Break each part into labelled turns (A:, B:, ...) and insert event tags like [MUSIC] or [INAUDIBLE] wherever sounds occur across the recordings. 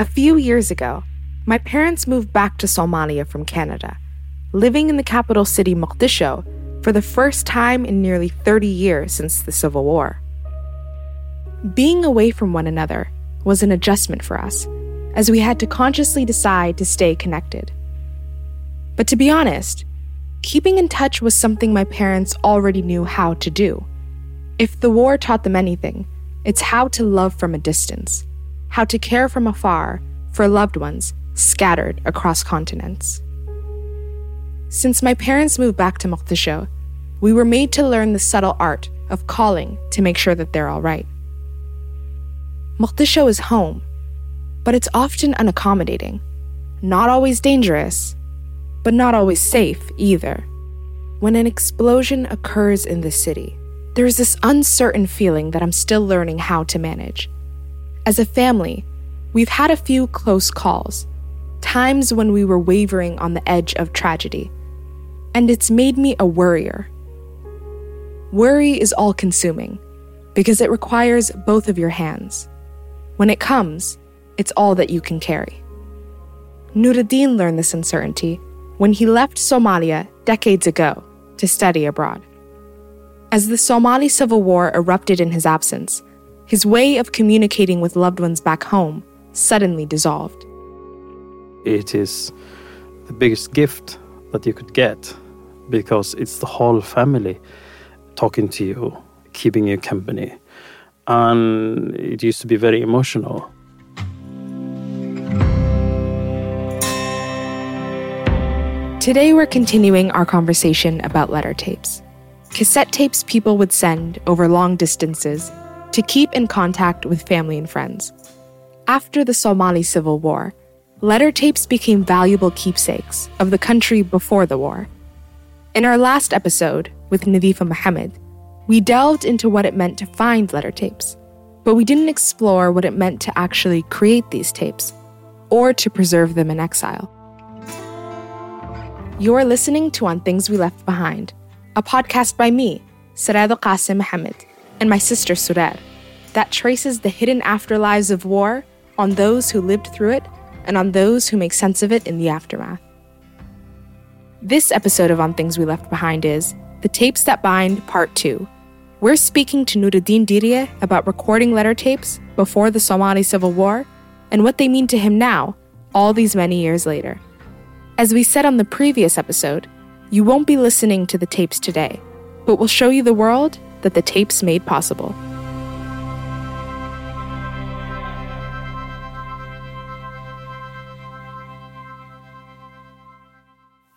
A: A few years ago, my parents moved back to Somalia from Canada, living in the capital city Mogadishu for the first time in nearly 30 years since the Civil War. Being away from one another was an adjustment for us, as we had to consciously decide to stay connected. But to be honest, keeping in touch was something my parents already knew how to do. If the war taught them anything, it's how to love from a distance, how to care from afar for loved ones scattered across continents. Since my parents moved back to Mogadishu, we were made to learn the subtle art of calling to make sure that they're all right. Mogadishu is home, but it's often unaccommodating, not always dangerous, but not always safe either. When an explosion occurs in the city, there is this uncertain feeling that I'm still learning how to manage. As a family, we've had a few close calls, times when we were wavering on the edge of tragedy, and it's made me a worrier. Worry is all consuming because it requires both of your hands. When it comes, it's all that you can carry. Nuruddin learned this uncertainty when he left Somalia decades ago to study abroad. As the Somali civil war erupted in his absence, his way of communicating with loved ones back home suddenly dissolved.
B: It is the biggest gift that you could get because it's the whole family talking to you, keeping you company. And it used to be very emotional.
A: Today, we're continuing our conversation about letter tapes. Cassette tapes people would send over long distances to keep in contact with family and friends. After the Somali Civil War, letter tapes became valuable keepsakes of the country before the war. In our last episode with Nadifa Mohamed, we delved into what it meant to find letter tapes, but we didn't explore what it meant to actually create these tapes or to preserve them in exile. You're listening to On Things We Left Behind, a podcast by me, Sarado Qasim Mohammed, and my sister Surer, that traces the hidden afterlives of war on those who lived through it and on those who make sense of it in the aftermath. This episode of On Things We Left Behind is The Tapes That Bind, Part 2. We're speaking to Nuruddin Diriye about recording letter tapes before the Somali Civil War and what they mean to him now, all these many years later. As we said on the previous episode, you won't be listening to the tapes today, but we'll show you the world that the tapes made possible.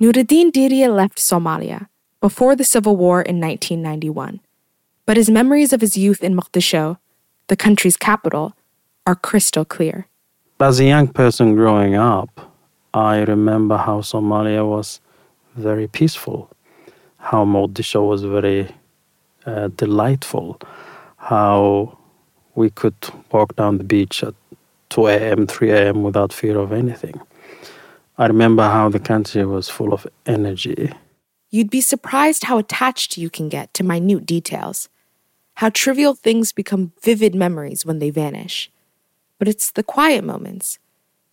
A: Nuruddin Diriye left Somalia before the civil war in 1991, but his memories of his youth in Mogadishu, the country's capital, are crystal clear.
B: As a young person growing up, I remember how Somalia was very peaceful, how Mogadishu was very uh, delightful, how we could walk down the beach at 2 a.m., 3 a.m. without fear of anything. I remember how the country was full of energy.
A: You'd be surprised how attached you can get to minute details, how trivial things become vivid memories when they vanish. But it's the quiet moments,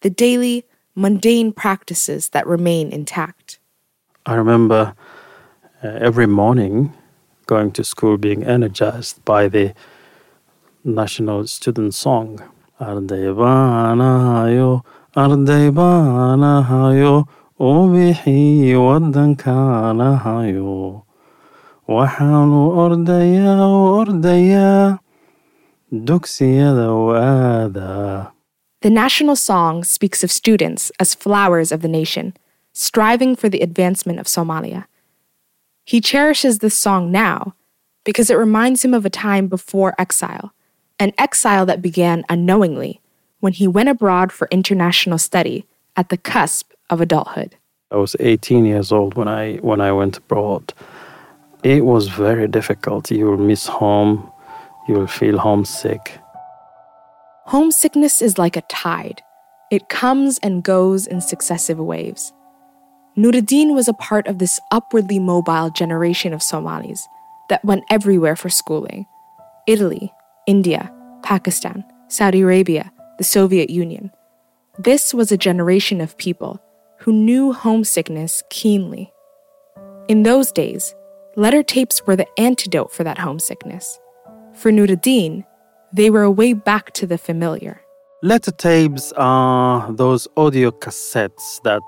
A: the daily, mundane practices that remain intact.
B: I remember uh, every morning going to school being energized by the national student song. Wadankanahayo. Waxaanu ordayaa oo ordayaa dugsiyada u aadaa.
A: The national song speaks of students as flowers of the nation, striving for the advancement of Somalia. He cherishes this song now because it reminds him of a time before exile, an exile that began unknowingly when he went abroad for international study at the cusp of adulthood.
B: I was 18 years old when I when I went abroad. It was very difficult. You will miss home. You will feel homesick.
A: Homesickness is like a tide. It comes and goes in successive waves. Nuruddin was a part of this upwardly mobile generation of Somalis that went everywhere for schooling Italy, India, Pakistan, Saudi Arabia, the Soviet Union. This was a generation of people who knew homesickness keenly. In those days, letter tapes were the antidote for that homesickness. For Nuruddin, they were a way back to the familiar.
B: Letter tapes are those audio cassettes that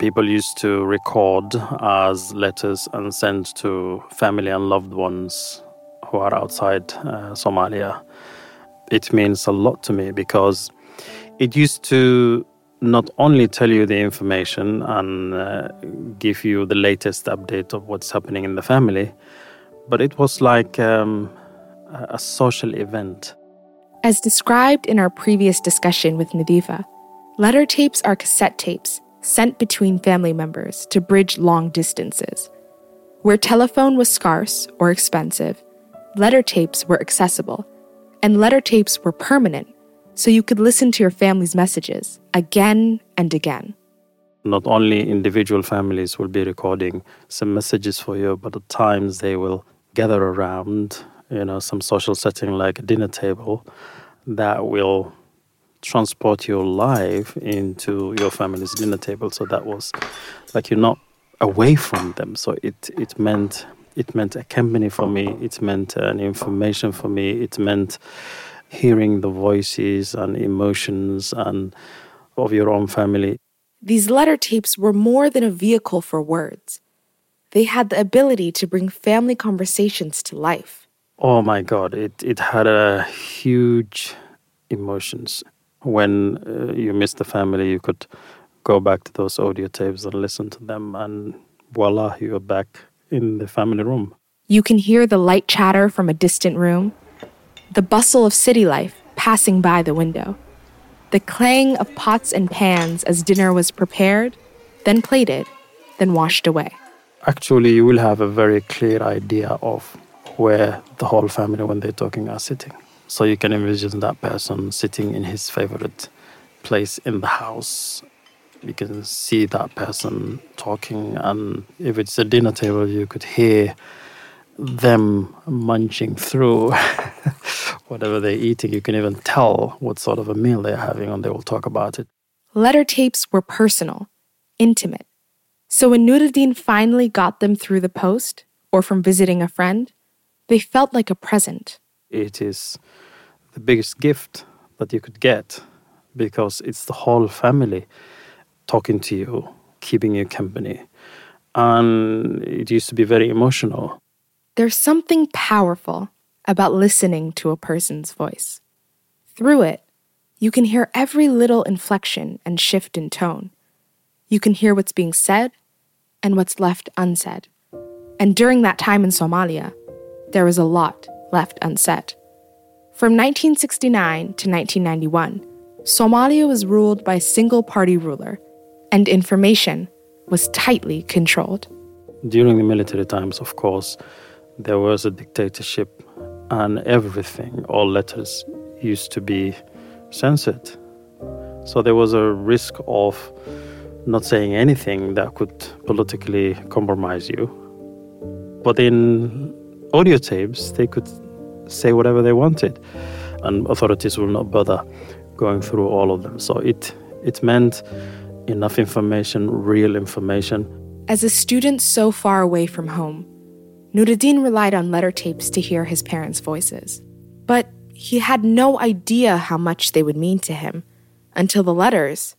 B: people used to record as letters and send to family and loved ones who are outside uh, Somalia. It means a lot to me because it used to not only tell you the information and uh, give you the latest update of what's happening in the family, but it was like um, a social event.
A: As described in our previous discussion with Nadifa, letter tapes are cassette tapes sent between family members to bridge long distances. Where telephone was scarce or expensive, letter tapes were accessible, and letter tapes were permanent, so you could listen to your family's messages again and again.
B: Not only individual families will be recording some messages for you, but at times they will gather around, you know, some social setting like a dinner table that will transport your life into your family's dinner table. So that was like you're not away from them. So it it meant it meant a company for me. It meant an information for me. It meant hearing the voices and emotions and of your own family.
A: These letter tapes were more than a vehicle for words. They had the ability to bring family conversations to life.
B: Oh my God, it, it had a huge emotions. When uh, you miss the family, you could go back to those audio tapes and listen to them, and voila, you're back in the family room.
A: You can hear the light chatter from a distant room, the bustle of city life passing by the window, the clang of pots and pans as dinner was prepared, then plated, then washed away.
B: Actually, you will have a very clear idea of where the whole family, when they're talking, are sitting. So you can envision that person sitting in his favorite place in the house. You can see that person talking, and if it's a dinner table, you could hear them munching through [LAUGHS] whatever they're eating. You can even tell what sort of a meal they're having, and they will talk about it.
A: Letter tapes were personal, intimate. So when Nuruddin finally got them through the post or from visiting a friend, they felt like a present.
B: It is the biggest gift that you could get because it's the whole family talking to you, keeping you company. And it used to be very emotional.
A: There's something powerful about listening to a person's voice. Through it, you can hear every little inflection and shift in tone. You can hear what's being said and what's left unsaid. And during that time in Somalia, there was a lot left unset. From 1969 to 1991, Somalia was ruled by a single party ruler, and information was tightly controlled.
B: During the military times, of course, there was a dictatorship, and everything, all letters, used to be censored. So there was a risk of not saying anything that could politically compromise you. But in audio tapes, they could say whatever they wanted, and authorities will not bother going through all of them. So it it meant enough information, real information.
A: As a student so far away from home, Nuruddin relied on letter tapes to hear his parents' voices. But he had no idea how much they would mean to him until the letters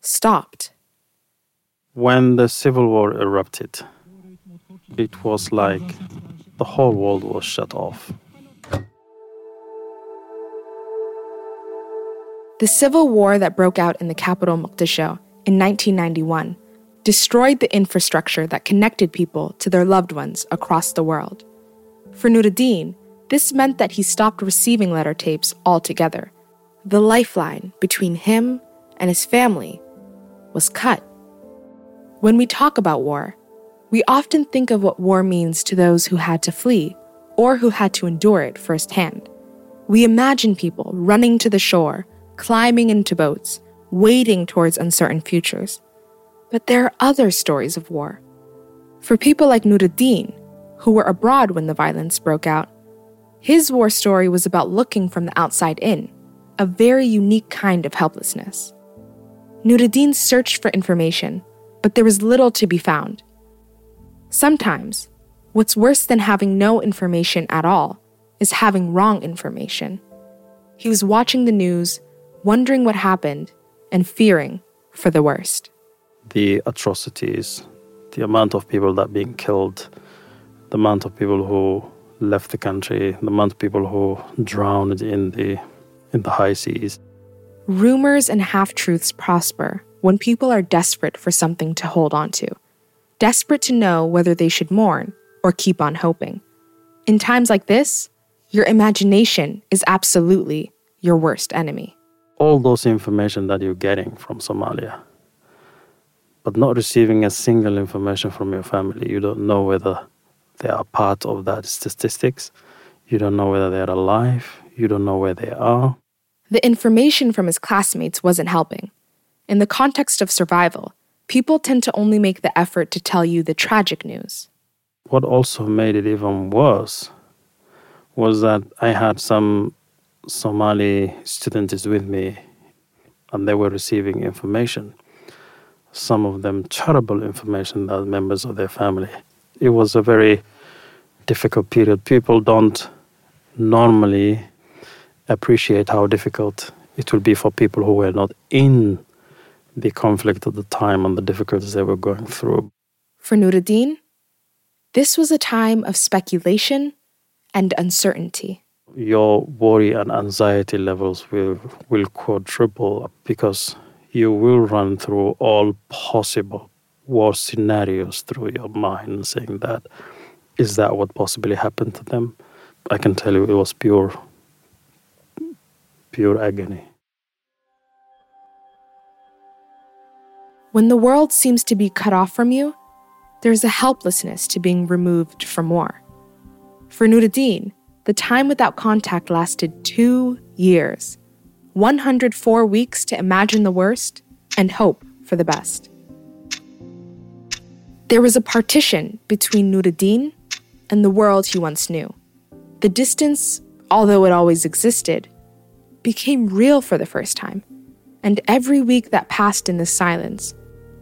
A: stopped.
B: When the civil war erupted, it was like the whole world was shut off.
A: The civil war that broke out in the capital Mogadishu in 1991 destroyed the infrastructure that connected people to their loved ones across the world. For Nuruddin, this meant that he stopped receiving letter tapes altogether. The lifeline between him and his family was cut. When we talk about war, we often think of what war means to those who had to flee or who had to endure it firsthand. We imagine people running to the shore, climbing into boats, wading towards uncertain futures. But there are other stories of war. For people like Nuruddin, who were abroad when the violence broke out, his war story was about looking from the outside in, a very unique kind of helplessness. Nuruddin searched for information, but there was little to be found. Sometimes, what's worse than having no information at all is having wrong information. He was watching the news, wondering what happened, and fearing for the worst
B: the atrocities, the amount of people that being killed, the amount of people who left the country, the amount of people who drowned in the in the high seas.
A: Rumors and half truths prosper when people are desperate for something to hold on to, desperate to know whether they should mourn or keep on hoping. In times like this, your imagination is absolutely your worst enemy.
B: All those information that you're getting from Somalia but not receiving a single information from your family. You don't know whether they are part of that statistics. You don't know whether they're alive. You don't know where they are.
A: The information from his classmates wasn't helping. In the context of survival, people tend to only make the effort to tell you the tragic news.
B: What also made it even worse was that I had some Somali students with me and they were receiving information some of them terrible information that members of their family. It was a very difficult period. People don't normally appreciate how difficult it will be for people who were not in the conflict at the time and the difficulties they were going through.
A: For Nuruddin, this was a time of speculation and uncertainty.
B: Your worry and anxiety levels will, will quadruple because you will run through all possible war scenarios through your mind, saying that, is that what possibly happened to them? I can tell you it was pure, pure agony.
A: When the world seems to be cut off from you, there's a helplessness to being removed from war. For Nuruddin, the time without contact lasted two years. 104 weeks to imagine the worst and hope for the best. There was a partition between Nuruddin and the world he once knew. The distance, although it always existed, became real for the first time, and every week that passed in this silence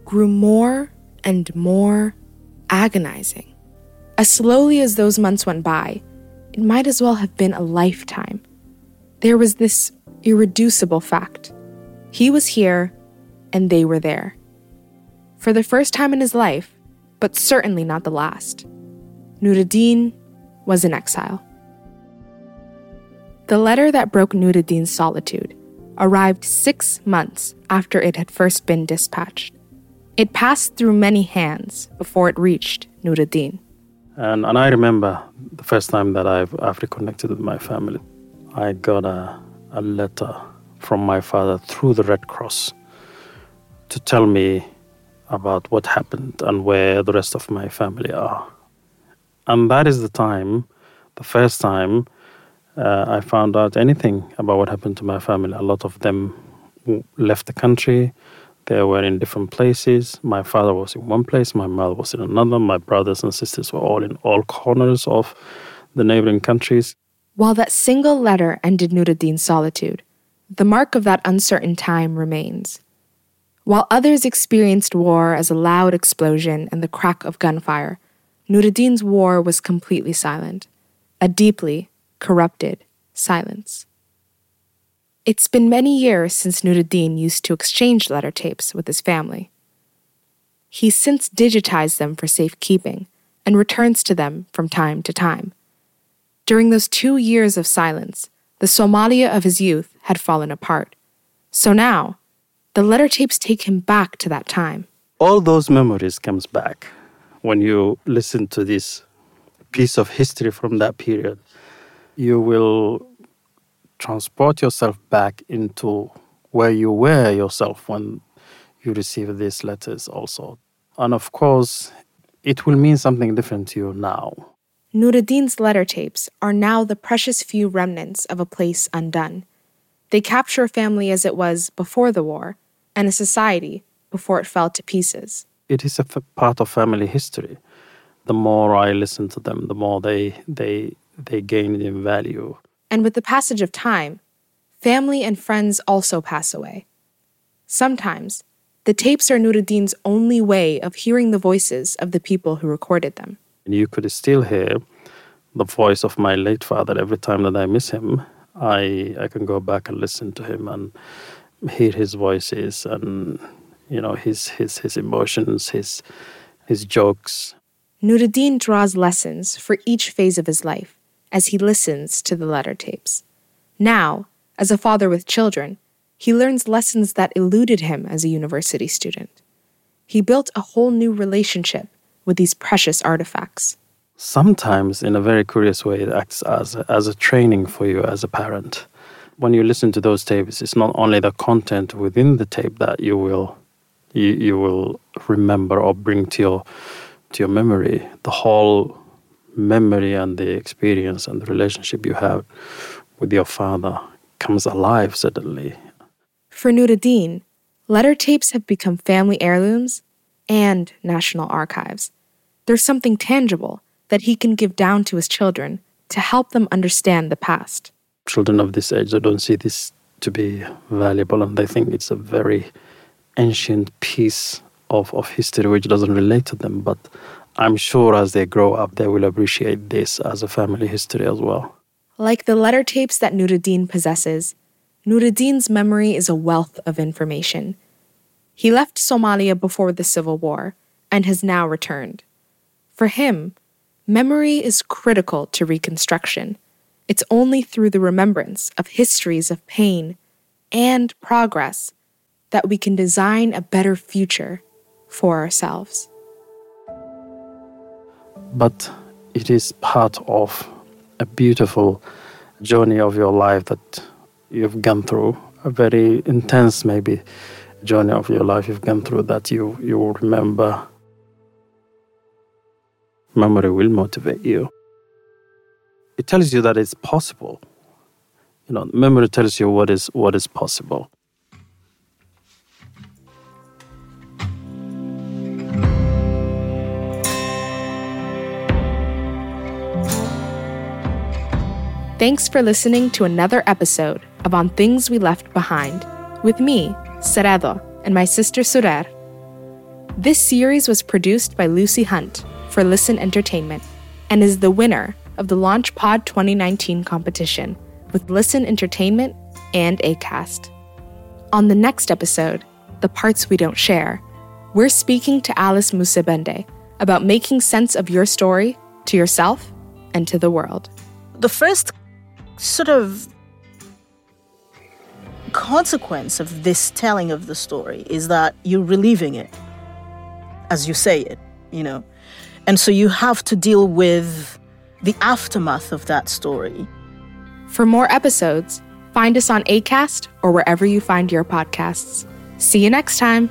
A: grew more and more agonizing. As slowly as those months went by, it might as well have been a lifetime. There was this irreducible fact. He was here, and they were there. For the first time in his life, but certainly not the last, Nuruddin was in exile. The letter that broke Nuruddin's solitude arrived six months after it had first been dispatched. It passed through many hands before it reached Nuruddin.
B: And, and I remember the first time that I've, I've reconnected with my family. I got a, a letter from my father through the Red Cross to tell me about what happened and where the rest of my family are. And that is the time, the first time, uh, I found out anything about what happened to my family. A lot of them left the country. They were in different places. My father was in one place, my mother was in another. My brothers and sisters were all in all corners of the neighboring countries.
A: While that single letter ended Nuruddin's solitude, the mark of that uncertain time remains. While others experienced war as a loud explosion and the crack of gunfire, Nuruddin's war was completely silent, a deeply corrupted silence. It's been many years since Nuruddin used to exchange letter tapes with his family. He's since digitized them for safekeeping and returns to them from time to time. During those two years of silence, the Somalia of his youth had fallen apart. So now, the letter tapes take him back to that time.
B: All those memories comes back when you listen to this piece of history from that period. You will transport yourself back into where you were yourself when you receive these letters also. And of course, it will mean something different to you now.
A: Nuruddin's letter tapes are now the precious few remnants of a place undone. They capture a family as it was before the war and a society before it fell to pieces.
B: It is a f- part of family history. The more I listen to them, the more they they they gain in value.
A: And with the passage of time, family and friends also pass away. Sometimes, the tapes are Nuruddin's only way of hearing the voices of the people who recorded them.
B: And you could still hear the voice of my late father every time that I miss him. I I can go back and listen to him and hear his voices and you know his his his emotions, his his jokes.
A: Nuruddin draws lessons for each phase of his life as he listens to the letter tapes. Now, as a father with children, he learns lessons that eluded him as a university student. He built a whole new relationship with these precious artifacts.
B: Sometimes, in a very curious way, it acts as a, as a training for you as a parent. When you listen to those tapes, it's not only the content within the tape that you will you, you will remember or bring to your to your memory. The whole memory and the experience and the relationship you have with your father comes alive suddenly.
A: For Nuruddin, letter tapes have become family heirlooms and national archives. There's something tangible that he can give down to his children to help them understand the past.
B: Children of this age, they don't see this to be valuable and they think it's a very ancient piece of, of history which doesn't relate to them. But I'm sure as they grow up, they will appreciate this as a family history as well.
A: Like the letter tapes that Nuruddin possesses, Nuruddin's memory is a wealth of information. He left Somalia before the civil war and has now returned. For him, memory is critical to reconstruction. It's only through the remembrance of histories of pain and progress that we can design a better future for ourselves.
B: But it is part of a beautiful journey of your life that you've gone through, a very intense, maybe, journey of your life you've gone through that you, you will remember. Memory will motivate you. It tells you that it's possible. You know, memory tells you what is what is possible.
A: Thanks for listening to another episode of On Things We Left Behind with me, Seredo, and my sister Surer. This series was produced by Lucy Hunt for Listen Entertainment and is the winner of the Launch Pod 2019 competition with Listen Entertainment and ACAST. On the next episode, The Parts We Don't Share, we're speaking to Alice Musabende about making sense of your story to yourself and to the world.
C: The first sort of consequence of this telling of the story is that you're relieving it as you say it, you know. And so you have to deal with the aftermath of that story.
A: For more episodes, find us on ACAST or wherever you find your podcasts. See you next time.